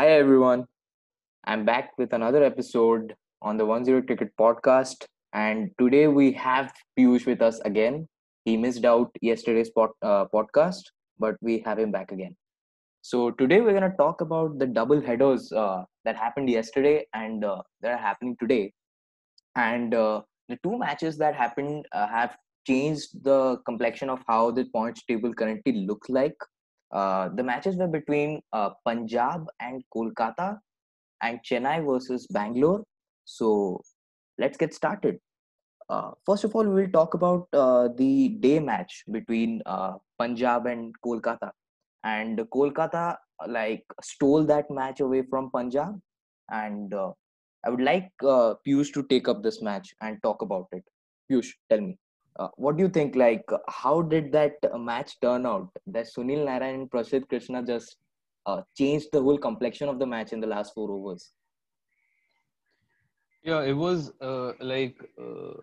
Hi everyone. I'm back with another episode on the 10 Cricket podcast and today we have Piyush with us again. He missed out yesterday's pod, uh, podcast but we have him back again. So today we're going to talk about the double headers uh, that happened yesterday and uh, that are happening today. And uh, the two matches that happened uh, have changed the complexion of how the points table currently look like. Uh, the matches were between uh, Punjab and Kolkata and Chennai versus Bangalore. So let's get started. Uh, first of all, we'll talk about uh, the day match between uh, Punjab and Kolkata. And Kolkata like stole that match away from Punjab. And I would like Piyush to take up this match and talk about it. Piyush, tell me. Uh, what do you think? Like, how did that match turn out? That Sunil Narine and Prasidh Krishna just uh, changed the whole complexion of the match in the last four overs. Yeah, it was uh, like uh,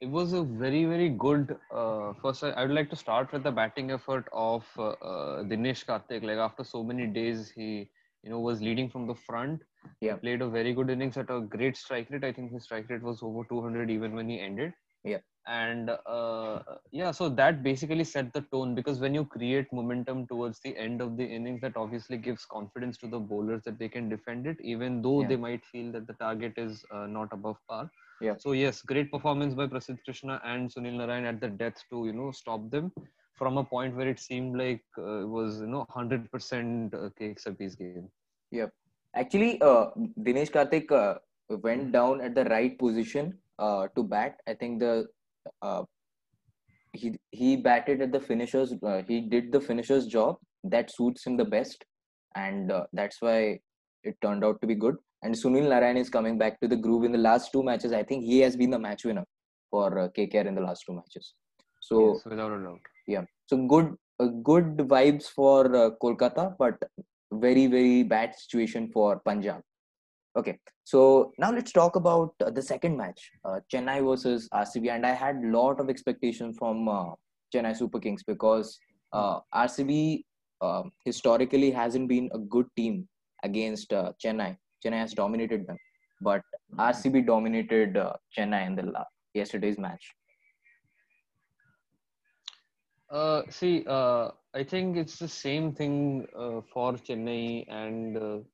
it was a very very good. Uh, first, I, would like to start with the batting effort of uh, uh, Dinesh Karthik. Like after so many days, he you know was leading from the front. Yeah. He played a very good innings at a great strike rate. I think his strike rate was over 200 even when he ended. Yeah. And uh, yeah, so that basically set the tone because when you create momentum towards the end of the innings, that obviously gives confidence to the bowlers that they can defend it, even though Yeah. they might feel that the target is uh, not above par. Yeah. So yes, great performance by Prasidh Krishna and Sunil Narine at the death to you know stop them from a point where it seemed like uh, it was you know 100% uh, KXIP's game. Yeah actually, uh, Dinesh Karthik uh, went down at the right position uh, to bat. I think the uh, he he batted at the finishers. Uh, he did the finishers job that suits him the best, and uh, that's why it turned out to be good. And Sunil Narine is coming back to the groove in the last two matches. I think he has been the match winner for uh, KKR in the last two matches. So yes, without a doubt. yeah, so good uh, good vibes for uh, Kolkata, but very very bad situation for Punjab. Okay, so now let's talk about uh, the second match, uh, Chennai versus RCB, and I had a lot of expectation from uh, Chennai Super Kings because uh, RCB uh, historically hasn't been a good team against uh, Chennai. Chennai has dominated them, but RCB dominated uh, Chennai in the la- yesterday's match. See, I think it's the same thing for Chennai and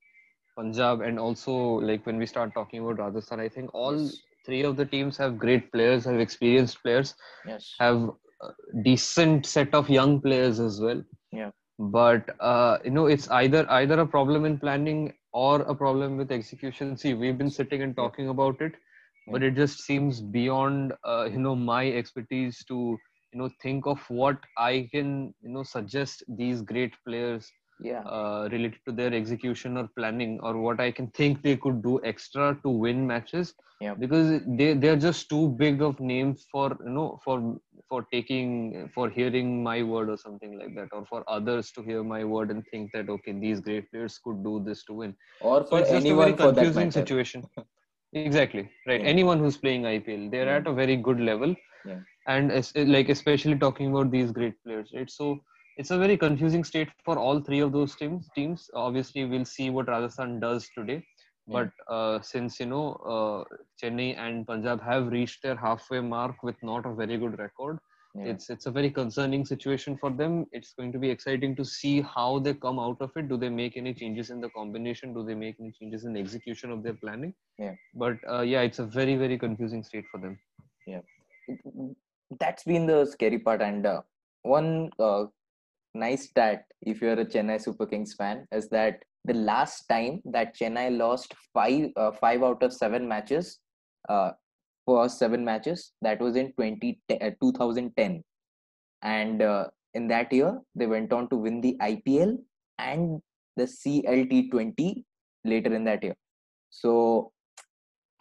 Punjab, and also like when we start talking about Rajasthan, I think all Yes. three of the teams have great players, have experienced players, Yes. have a decent set of young players as well. Yeah. But uh, you know, it's either either a problem in planning or a problem with execution. See, we've been sitting and talking about it, but Yeah. it just seems beyond uh, you know my expertise to you know think of what I can you know suggest these great players Yeah. uh, related to their execution or planning or what I can think they could do extra to win matches Yeah. because they they're just too big of names for you know for for taking for hearing my word or something like that or for others to hear my word and think that okay these great players could do this to win Or for so it's just a anyone very for that confusing situation exactly right Yeah. anyone who's playing ipl they're Yeah. at a very good level Yeah. and like especially talking about these great players right so it's a very confusing state for all three of those teams teams. Obviously we'll see what rajasthan does today. But uh, since you know uh, chennai and punjab have reached their halfway mark with not a very good record Yeah. it's it's a very concerning situation for them. It's going to be exciting to see how they come out of it. Do they make any changes in the combination? Do they make any changes in execution of their planning? Yeah. but uh, yeah it's a very very confusing state for them. Yeah, that's been the scary part. And uh, one uh, nice stat if you're a chennai super kings fan is that the last time that chennai lost five uh, five out of seven matches uh, for seven matches that was in 20, uh, 2010 and uh, in that year they went on to win the ipl and the clt20 later in that year. So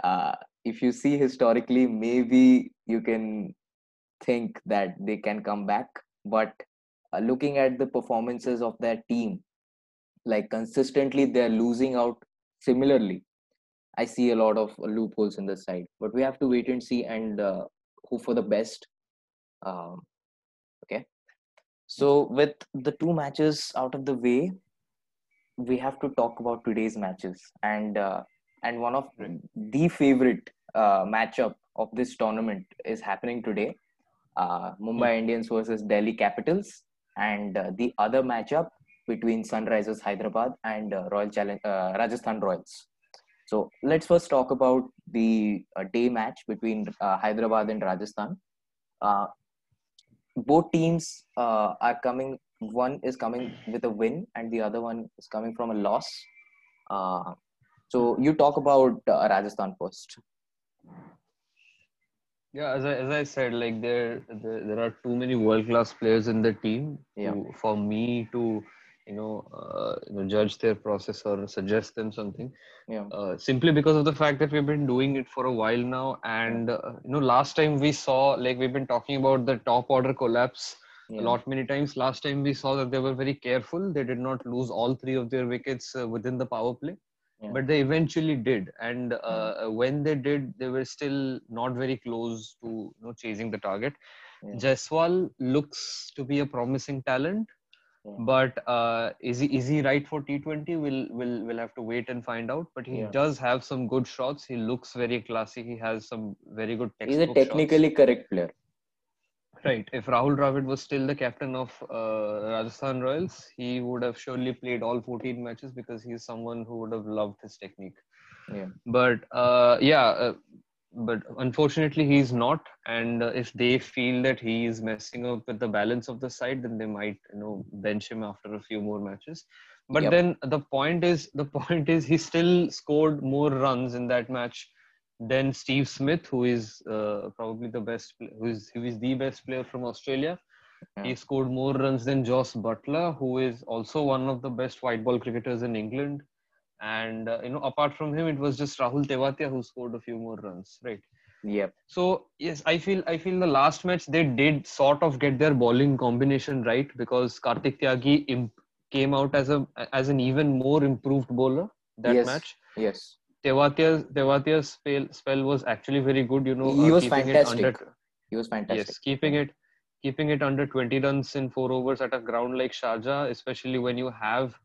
uh, if you see historically maybe you can think that they can come back but uh, looking at the performances of their team like consistently they're losing out similarly. I see a lot of loopholes in the side but we have to wait and see and uh, hope for the best. Um, okay. So with the two matches out of the way we have to talk about today's matches and uh, and one of the favorite uh, matchup of this tournament is happening today. Uh, Mumbai Indians versus Delhi Capitals, and uh, the other matchup between Sunrisers Hyderabad and uh, Royal Challenge uh, Rajasthan Royals. So let's first talk about the day match between Hyderabad and Rajasthan. Both teams are coming. One is coming with a win, and the other one is coming from a loss. So you talk about uh, Rajasthan first. Yeah, as I as I said, like there there, there are too many world class players in the team Yeah. to, for me to you know uh, you know judge their process or suggest them something. Yeah, Uh, simply because of the fact that we've been doing it for a while now, and uh, you know last time we saw like we've been talking about the top order collapse yeah, a lot many times. Last time we saw that they were very careful; they did not lose all three of their wickets uh, within the power play Yeah. but they eventually did and uh, when they did they were still not very close to you know chasing the target Yeah. Jaiswal looks to be a promising talent Yeah. but uh, is he is he right for T20 we'll we'll we'll have to wait and find out but he Yeah. does have some good shots he looks very classy he has some very good he's a textbook shots. technically correct player. Right. If Rahul Dravid was still the captain of uh, Rajasthan Royals, he would have surely played all 14 matches because he's someone who would have loved his technique. Yeah. But uh, yeah, uh, but unfortunately he's not. And uh, if they feel that he is messing up with the balance of the side, then they might you know bench him after a few more matches. But Yep. then the point is, the point is, he still scored more runs in that match than Steve Smith, who is uh, probably the best, who is who is the best player from Australia. Yeah. He scored more runs than Jos Buttler, who is also one of the best white ball cricketers in England. And uh, you know, apart from him, it was just Rahul Tewatia who scored a few more runs, right? Yep. So yes, I feel I feel the last match they did sort of get their bowling combination right because Kartik Tyagi imp- came out as a as an even more improved bowler that Yes. match. Yes. Tewatia's Tewatia's spell, spell was actually very good. You know, He was fantastic. Under, He was fantastic. yes, keeping it keeping it under 20 runs in four overs at a ground like Sharjah, especially when you have.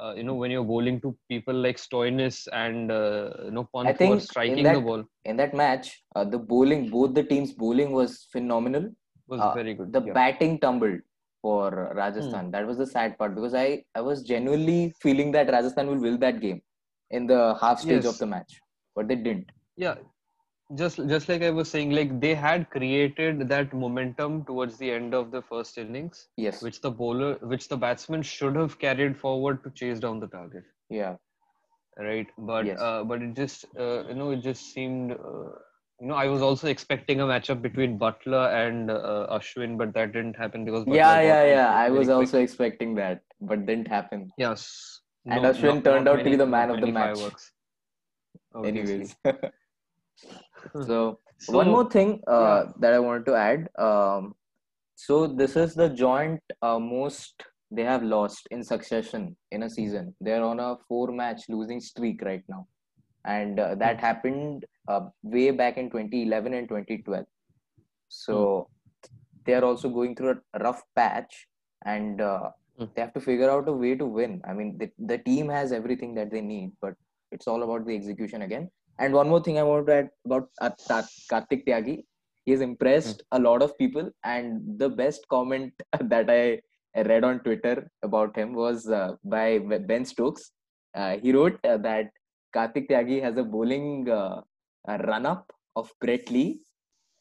Uh, you know when you're bowling to people like Stoinis and uh, you know Pant who are striking that- the ball In that match, uh, the bowling, both the teams' bowling was phenomenal. was uh, very good. The yeah. batting tumbled for Rajasthan. That was the sad part because I, I was genuinely feeling that Rajasthan will win that game in the half stage of the match, but they didn't. yeah just just like i was saying like they had created that momentum towards the end of the first innings Yes. which the bowler which the batsman should have carried forward to chase down the target Yeah. right but Yes. uh, but it just uh, you know it just seemed uh, you know i was also expecting a matchup between buttler and uh, ashwin but that didn't happen because Buttler Yeah, yeah, yeah. I was quick. also expecting that, but didn't happen. yes And Ashwin turned out to be the man of the match. Anyways. so, one more thing uh, that I wanted to add. Um, so this is the joint uh, most they have lost in succession in a season. They're on a four-match losing streak right now, and uh, that happened uh, way back in 2011 and 2012. So they are also going through a rough patch, and uh, Hmm. They have to figure out a way to win. I mean, the, the team has everything that they need, but it's all about the execution again. And one more thing I want to add about uh, Kartik Tyagi. He has impressed a lot of people, and the best comment that I read on Twitter about him was uh, by Ben Stokes. Uh, he wrote uh, that Kartik Tyagi has a bowling uh, run up of Brett Lee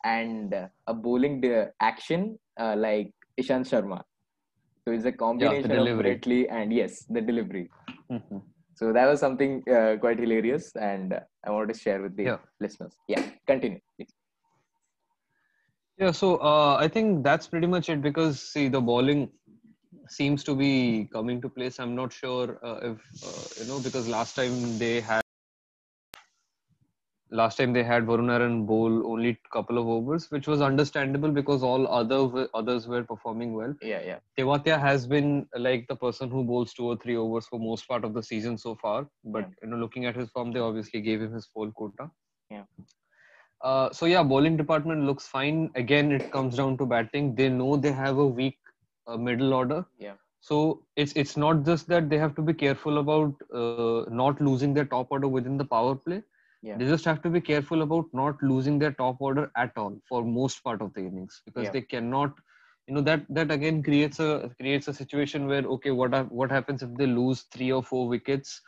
and uh, a bowling action uh, like Ishant Sharma. So it's a combination of delivery. And yes, the delivery. Mhm. So that was something uh, quite hilarious, and uh, I wanted to share with the Yeah. listeners. Yeah, continue. please. Yeah, so uh, I think that's pretty much it because see the bowling seems to be coming to place. I'm not sure uh, if uh, you know because last time they had last time they had Varun Aaron bowl only couple of overs, which was understandable because all other others were performing well. Yeah, yeah, Tewatia has been like the person who bowls two or three overs for most part of the season so far. But Yeah. you know, looking at his form, they obviously gave him his full quota. Yeah. Uh, so yeah, bowling department looks fine. Again, it comes down to batting. They know they have a weak uh, middle order. Yeah. So it's it's not just that they have to be careful about uh, not losing their top order within the power play. Yeah. They just have to be careful about not losing their top order at all for most part of the innings because Yeah. they cannot. You know that that again creates a creates a situation where okay what hap- what happens if they lose three or four wickets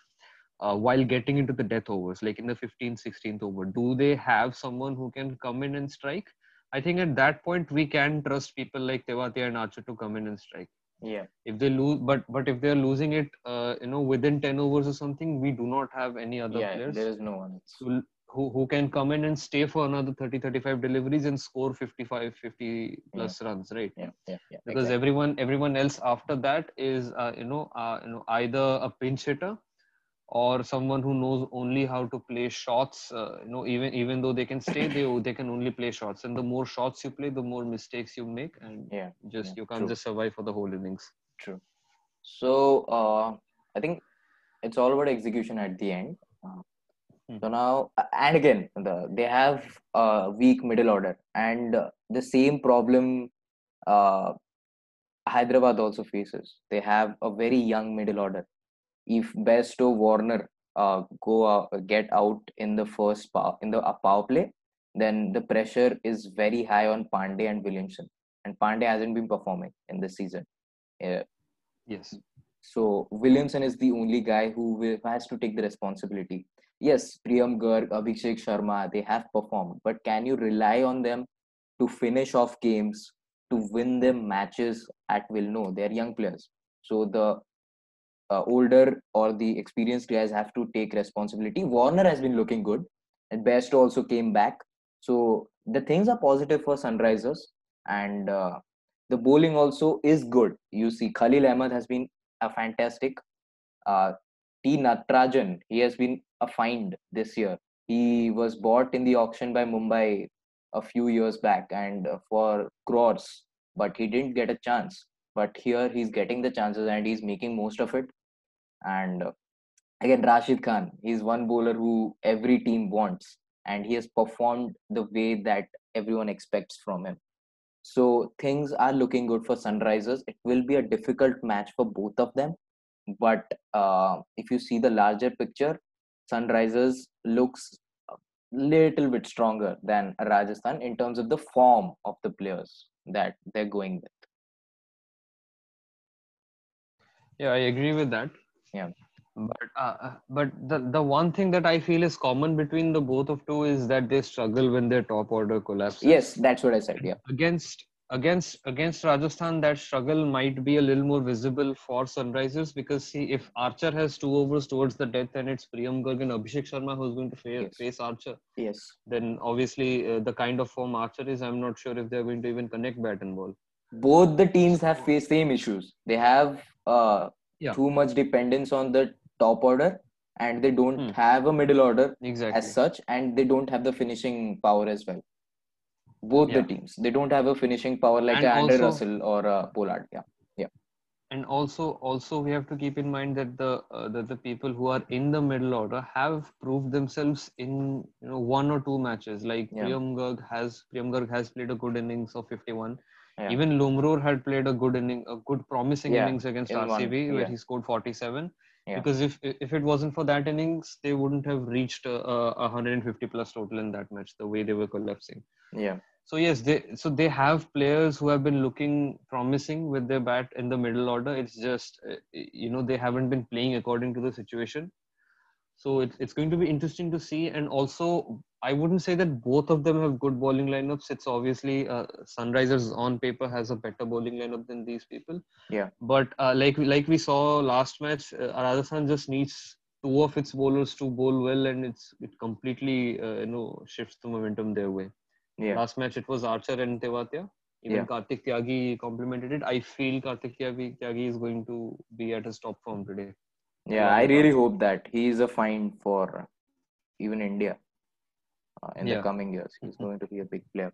uh, while getting into the death overs like in the 15th 16th over do they have someone who can come in and strike I think at that point we can trust people like Tewatia and Archer to come in and strike Yeah. if they lose but but if they're losing it uh, you know within 10 overs or something we do not have any other yeah. players There is no one. It's- who, who can come in and stay for another 30 35 deliveries and score 55 50 plus runs right Yeah. Yeah. Yeah. because exactly. everyone everyone else after that is uh, you know uh, you know either a pinch hitter or someone who knows only how to play shots uh, you know even even though they can stay they they can only play shots and the more shots you play the more mistakes you make and Yeah. just yeah, you can't true. just survive for the whole innings True. So uh, I think it's all about execution at the end. Uh, Hmm. So now, and again, the, they have a weak middle order, and uh, the same problem uh, Hyderabad also faces. They have a very young middle order. If Bairstow Warner uh, go out, get out in the first power, in the uh, power play, then the pressure is very high on Pandey and Williamson, and Pandey hasn't been performing in this season. Uh, yes so Williamson is the only guy who will, has to take the responsibility. Yes, Priyam Garg, Abhishek Sharma, they have performed, but can you rely on them to finish off games, to win them matches at will? No, they're young players. So the uh, older or the experienced guys have to take responsibility. Warner has been looking good, and Best also came back. So the things are positive for Sunrisers, and uh, the bowling also is good. You see, Khalil Ahmed has been a fantastic. Uh, T. Natarajan, he has been a find this year. He was bought in the auction by Mumbai a few years back and uh, for crores, but he didn't get a chance. But here he's getting the chances and he's making most of it. And again, Rashid Khan, he's one bowler who every team wants, and he has performed the way that everyone expects from him. So things are looking good for Sunrisers. It will be a difficult match for both of them, but uh, if you see the larger picture, Sunrisers looks a little bit stronger than Rajasthan in terms of the form of the players that they're going with. yeah i agree with that Yeah. but uh, but the the one thing that i feel is common between the both of two is that they struggle when their top order collapses Yes, that's what I said. Yeah, against against against Rajasthan, that struggle might be a little more visible for Sunrisers because see if Archer has two overs towards the death and it's Priyam Garg and Abhishek Sharma who's going to face, Yes. face Archer, yes, then obviously uh, the kind of form Archer is, I'm not sure if they're going to even connect bat and ball. both the teams have faced same issues. They have uh, Yeah. too much dependence on the top order, and they don't Hmm. have a middle order Exactly. as such, and they don't have the finishing power as well. Both the teams, they don't have a finishing power like And a Andre also- Russell or a Pollard. Yeah yeah, and also also we have to keep in mind that the uh, that the people who are in the middle order have proved themselves in you know one or two matches like Yeah. Priyam Garg has Priyam Garg has played a good innings of 51 Yeah. even Lomror had played a good inning a good promising Yeah, innings against in one, RCB where yeah. he scored 47 Yeah. because if if it wasn't for that innings they wouldn't have reached a, a 150 plus total in that match the way they were collapsing yeah, so yes, they so they have players who have been looking promising with their bat in the middle order. It's just uh, you know they haven't been playing according to the situation. So it's it's going to be interesting to see. And also, I wouldn't say that both of them have good bowling lineups. It's obviously uh, Sunrisers on paper has a better bowling lineup than these people. Yeah. But uh, like we- like we saw last match, uh, Rajasthan just needs two of its bowlers to bowl well, and it's it completely uh, you know shifts the momentum their way. yeah. Last match it was Archer and Tewatia. Even Yeah. Kartik Tyagi complimented it. I feel Kartik Tyagi, Tyagi is going to be at his top form today. Yeah, I really hope that he is a find for even India uh, in the coming years. He's Mhm. going to be a big player.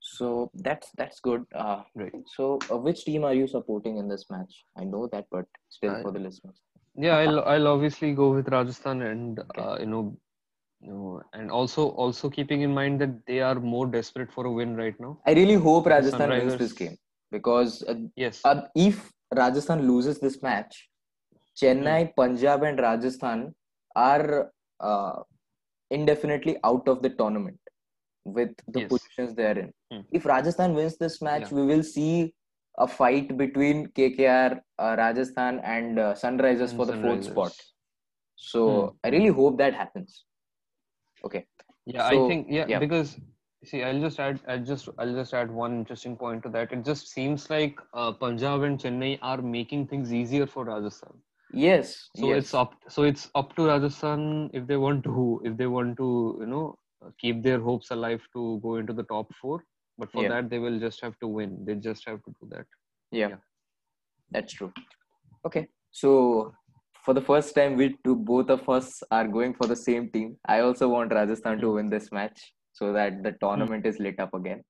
So that's that's good. Uh, Right. so, uh, which team are you supporting in this match? I know that, but still I- for the listeners. Yeah, I'll I'll obviously go with Rajasthan and Okay. uh, you know, you know, and also also keeping in mind that they are more desperate for a win right now. I really hope Rajasthan wins this game because uh, Yes. uh, if Rajasthan loses this match, Chennai, Punjab, and Rajasthan are uh, indefinitely out of the tournament with the Yes. positions they're in. Hmm. If Rajasthan wins this match, Yeah. we will see a fight between KKR, uh, Rajasthan, and uh, Sunrisers And for the fourth spot. So Hmm. I really hope that happens. Okay. Yeah, So, I think yeah, yeah. because see, I'll just add, I'll just, I'll just add one interesting point to that. It just seems like uh, Punjab and Chennai are making things easier for Rajasthan. Yes. So yes. it's up, so it's up to Rajasthan if they want to, if they want to, you know, keep their hopes alive to go into the top four. But for Yeah. that, they will just have to win. They just have to do that. yeah. yeah. That's true. Okay. So for the first time, we two, both of us are going for the same team. I also want Rajasthan to Hmm. win this match so that the tournament is lit up again.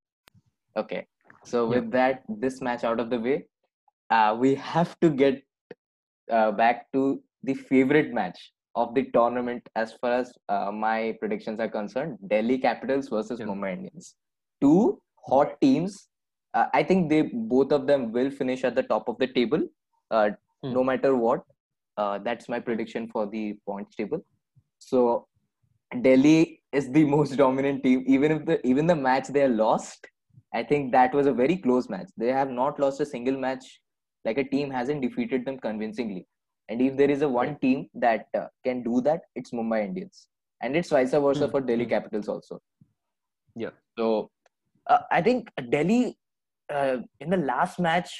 Okay. So Yeah. with that, this match out of the way, uh, we have to get uh, back to the favorite match of the tournament as far as uh, my predictions are concerned delhi capitals versus Yeah. mumbai indians. Two hot teams. Uh, i think they both of them will finish at the top of the table uh, Hmm. no matter what. Uh, that's my prediction for the points table. So delhi is the most dominant team. Even if the even the match they are lost i think that was a very close match. They have not lost a single match like a team hasn't defeated them convincingly. And if there is a one team that uh, can do that it's mumbai indians. And it's vice versa Hmm. for delhi Hmm. capitals also. Yeah. so uh, i think delhi uh, in the last match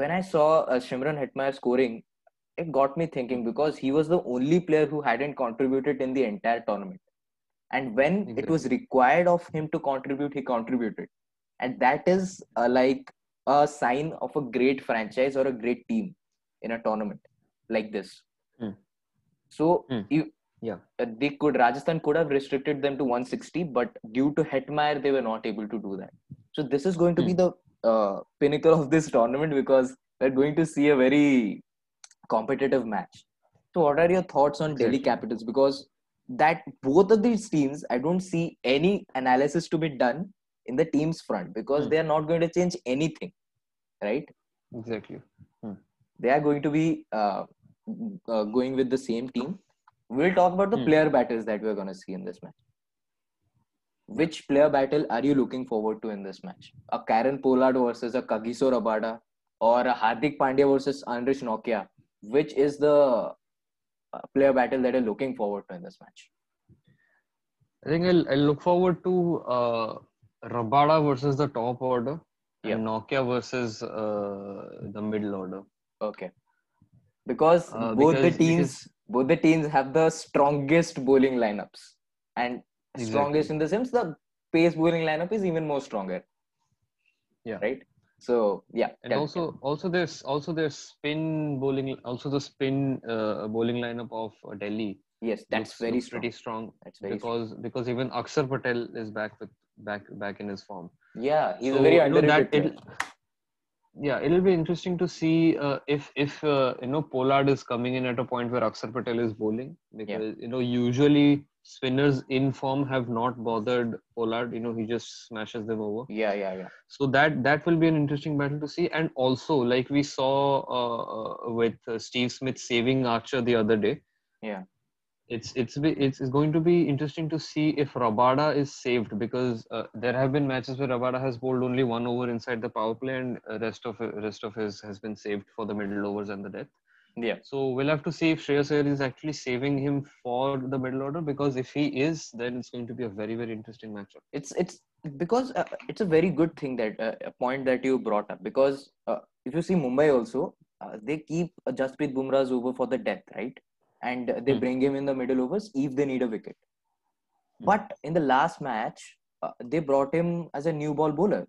when i saw uh, shimron hetmyer scoring it got me thinking because he was the only player who hadn't contributed in the entire tournament. And when it was required of him to contribute he contributed. And that is uh, like a sign of a great franchise or a great team in a tournament like this Hmm. so Hmm. you Yeah. uh, they could rajasthan could have restricted them to 160 but due to hetmyer they were not able to do that so this is going to be Hmm. the uh, pinnacle of this tournament because we're going to see a very competitive match so what are your thoughts on delhi capitals because that both of these teams i don't see any analysis to be done in the team's front because Hmm. they are not going to change anything right? Exactly. they are going to be uh, uh, going with the same team. We'll talk about the Hmm. player battles that we're going to see in this match. Which player battle are you looking forward to in this match? A kieron pollard versus a kagiso rabada or a hardik pandya versus anrich nortje? Which is the uh, player battle that you're looking forward to in this match? I think I'll, I'll look forward to uh, Rabada versus the top order and Nortje versus uh, the middle order. okay because Uh, both the because- teams both the teams have the strongest bowling lineups and strongest in the sense the pace bowling lineup is even more stronger Yeah. right so yeah And also, also there's also there's spin bowling, also the spin uh, bowling lineup of Delhi. yes that's looks- very looks strong pretty strong that's very strong. because because even Akshar Patel is back with back back in his form. yeah he's So, a very you know, underrated that it'll- yeah, it'll be interesting to see uh, if if uh, you know Pollard is coming in at a point where Akshar Patel is bowling because you know usually spinners in form have not bothered Pollard. You know he just smashes them over. yeah yeah yeah So that that will be an interesting battle to see. And also, like we saw uh, uh, with Steve Smith saving Archer the other day. Yeah. It's it's it's it's going to be interesting to see if Rabada is saved because uh, there have been matches where Rabada has bowled only one over inside the power play and rest of rest of his has been saved for the middle overs and the death. yeah So we'll have to see if Shreyas Iyer is actually saving him for the middle order because if he is, then it's going to be a very very interesting matchup. it's it's because uh, it's a very good thing that uh, a point that you brought up because uh, if you see mumbai also uh, they keep jasprit bumrah's over for the death right and they Hmm. bring him in the middle overs if they need a wicket Hmm. but in the last match uh, they brought him as a new ball bowler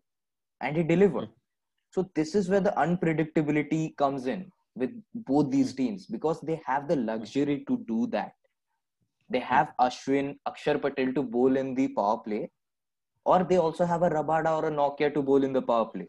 and he delivered so this is where the unpredictability comes in with both these teams because they have the luxury to do that they have ashwin akshar patel to bowl in the power play or they also have a Rabada or a Nortje to bowl in the power play.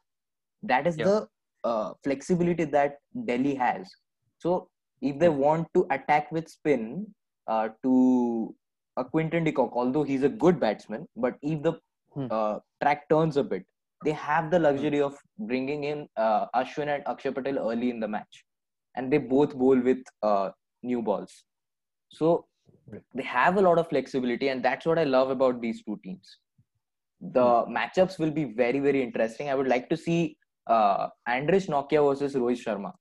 That is Yeah. the uh, flexibility that Delhi has. So if they want to attack with spin uh, to a Quinton de Kock, although he's a good batsman, but if the Hmm. uh, track turns a bit, they have the luxury of bringing in uh, Ashwin and Akshar Patel early in the match, and they both bowl with uh, new balls. So they have a lot of flexibility, and that's what I love about these two teams. The matchups will be very very interesting. I would like to see uh, Anrich Nortje versus Rohit Sharma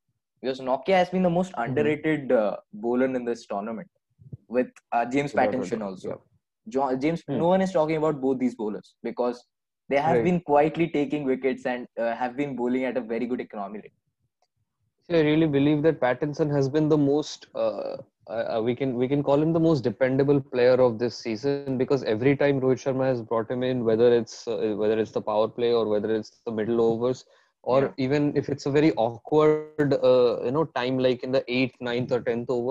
because Nortje has been the most underrated uh, bowler in this tournament with uh, James Pattinson also. yeah. James, Hmm. no one is talking about both these bowlers because they have Right. been quietly taking wickets and uh, have been bowling at a very good economy rate. See, I really believe that Pattinson has been the most. Uh, uh, we can we can call him the most dependable player of this season because every time Rohit Sharma has brought him in, whether it's uh, whether it's the power play or whether it's the middle overs, or Yeah. even if it's a very awkward uh, you know time like in the eighth, ninth, or tenth over,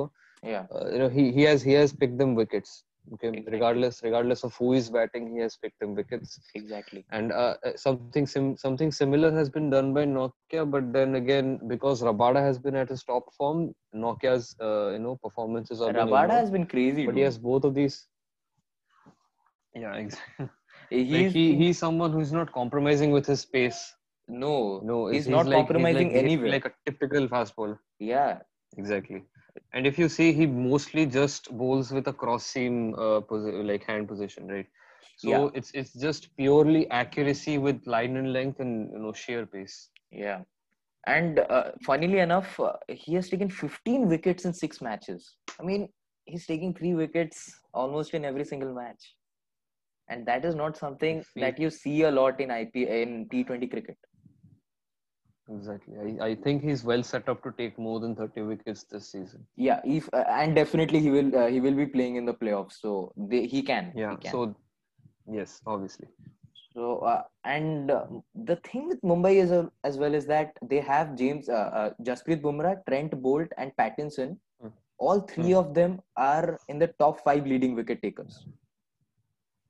Yeah, uh, you know he he has he has picked them wickets. Okay, Exactly. regardless regardless of who is batting, he has picked them wickets exactly. and uh, uh, something sim- something similar has been done by Nortje, but then again, because Rabada has been at his top form, Nortje's uh, you know performances are been Rabada ignored. has been crazy. but dude. he has both of these. Yeah, exactly. he's, like he he's someone who's not compromising with his pace. No, No, he's, he's, not like, compromising he's like, anywhere. like a typical fast bowler. yeah, Exactly. And if you see, he mostly just bowls with a cross seam, uh, posi- like hand position, right? So Yeah. it's it's just purely accuracy with line and length and you know sheer pace. yeah. And uh, funnily enough, uh, he has taken 15 wickets in six matches. I mean, he's taking three wickets almost in every single match, and that is not something that you see a lot in IP in T20 cricket. Exactly. I, I think he's well set up to take more than 30 wickets this season. Yeah, if uh, and definitely he will uh, he will be playing in the playoffs, so they, he can. Yeah. he can. So, yes, obviously. So uh, and uh, the thing with Mumbai is uh, as well is that they have James, uh, uh, Jasprit Bumrah, Trent Boult, and Pattinson. Hmm. All three Hmm. of them are in the top five leading wicket takers.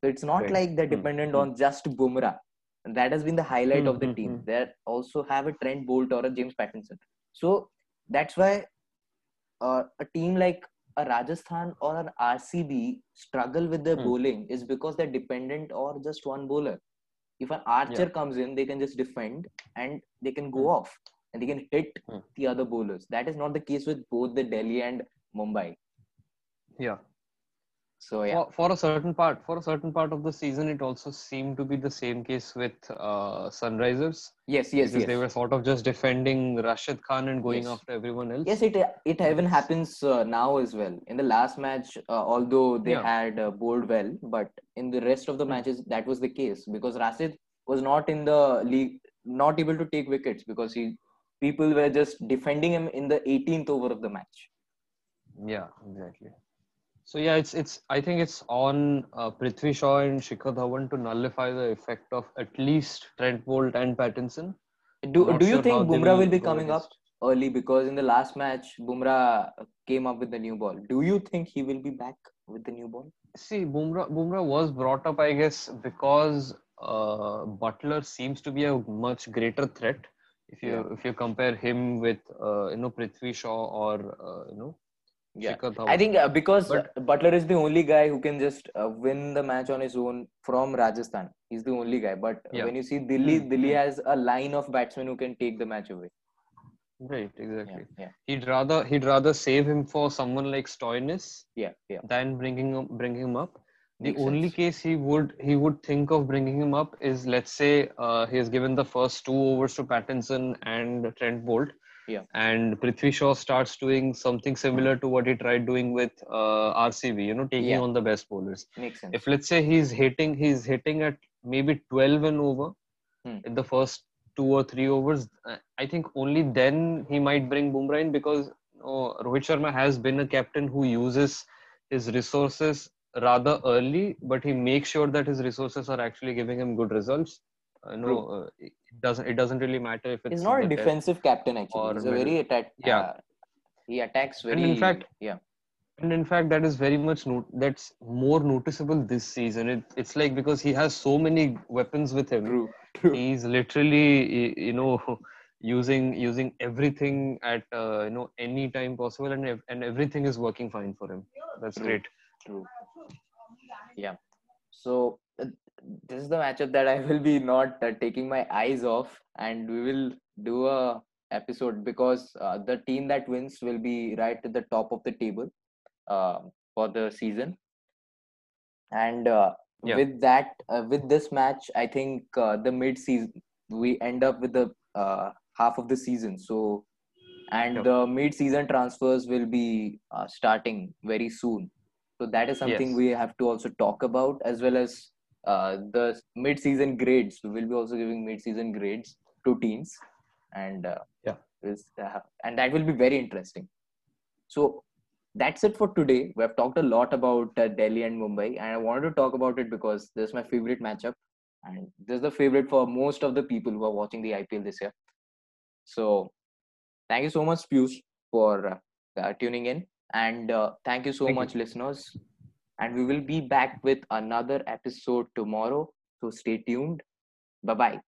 So it's not Right. like they're Hmm. dependent Hmm. on just Bumrah. And that has been the highlight Hmm, of the hmm, team. hmm. They also have a Trent Boult or a James Pattinson. So that's why uh, a team like a Rajasthan or an RCB struggle with their Hmm. bowling is because they're dependent or just one bowler. If an archer Yeah. comes in, they can just defend and they can go Hmm. off and they can hit Hmm. the other bowlers. That is not the case with both the Delhi and Mumbai. Yeah. So yeah, For, for a certain part, for a certain part of the season, it also seemed to be the same case with uh, Sunrisers. yes, yes, because yes. they were sort of just defending Rashid Khan and going Yes. after everyone else. Yes, it it even happens uh, now as well. In the last match, uh, although they Yeah. had uh, bowled well, but in the rest of the Hmm. matches, that was the case because Rashid was not in the league, not able to take wickets because he people were just defending him in the 18th over of the match. Yeah, exactly. So yeah, it's it's. I think it's on uh, Prithvi Shaw and Shikhar Dhawan to nullify the effect of at least Trent Boult and Pattinson. Do Not do you sure think Bumrah will be coming up early because in the last match Bumrah came up with the new ball? Do you think he will be back with the new ball? See, Bumrah Bumrah was brought up, I guess, because uh, Buttler seems to be a much greater threat. If you Yeah. if you compare him with uh, you know Prithvi Shaw or uh, you know Yeah. I think uh, because But- Buttler is the only guy who can just uh, win the match on his own from Rajasthan. He's the only guy. But Yeah. when you see Delhi, Hmm, Delhi hmm. has a line of batsmen who can take the match away. right, exactly. Yeah, yeah, He'd rather he'd rather save him for someone like Stoinis yeah, yeah. than bringing him bring him up. The Makes only sense. case he would he would think of bringing him up is let's say uh, he has given the first two overs to Pattinson and Trent Boult. Yeah. And Prithvi Shaw starts doing something similar to what he tried doing with uh, RCB, you know, taking Yeah. on the best bowlers. Makes sense. If let's say he's hitting he's hitting at maybe 12 and over Hmm. in the first two or three overs, I think only then he might bring Bumrah in because know, Rohit Sharma has been a captain who uses his resources rather early, but he makes sure that his resources are actually giving him good results. Uh, no, uh, it doesn't. It doesn't really matter if it's He's not a defensive captain actually. He's a very attack. Yeah. Uh, he attacks very. And in fact- yeah, and in fact that is very much not, that's more noticeable this season it, it's like because he has so many weapons with him true, true. he's literally you know using using everything at uh, you know any time possible and ev- and everything is working fine for him that's True. great True. Yeah. So uh, this is the matchup that I will be not uh, taking my eyes off, and we will do a episode because uh, the team that wins will be right at the top of the table uh, for the season. And uh, Yeah. with that, uh, with this match, I think uh, the mid season we end up with the uh, half of the season. So, and Yep. the mid season transfers will be uh, starting very soon. So that is something Yes. we have to also talk about as well as uh, the mid-season grades. We will be also giving mid-season grades to teams, and uh, Yeah. is, uh, and that will be very interesting. So that's it for today. We have talked a lot about uh, Delhi and Mumbai, and I wanted to talk about it because this is my favorite matchup, and this is the favorite for most of the people who are watching the IPL this year. So thank you so much, Piyush, for uh, tuning in, and uh, thank you so Thank you. much, listeners. And we will be back with another episode tomorrow. So stay tuned. Bye bye.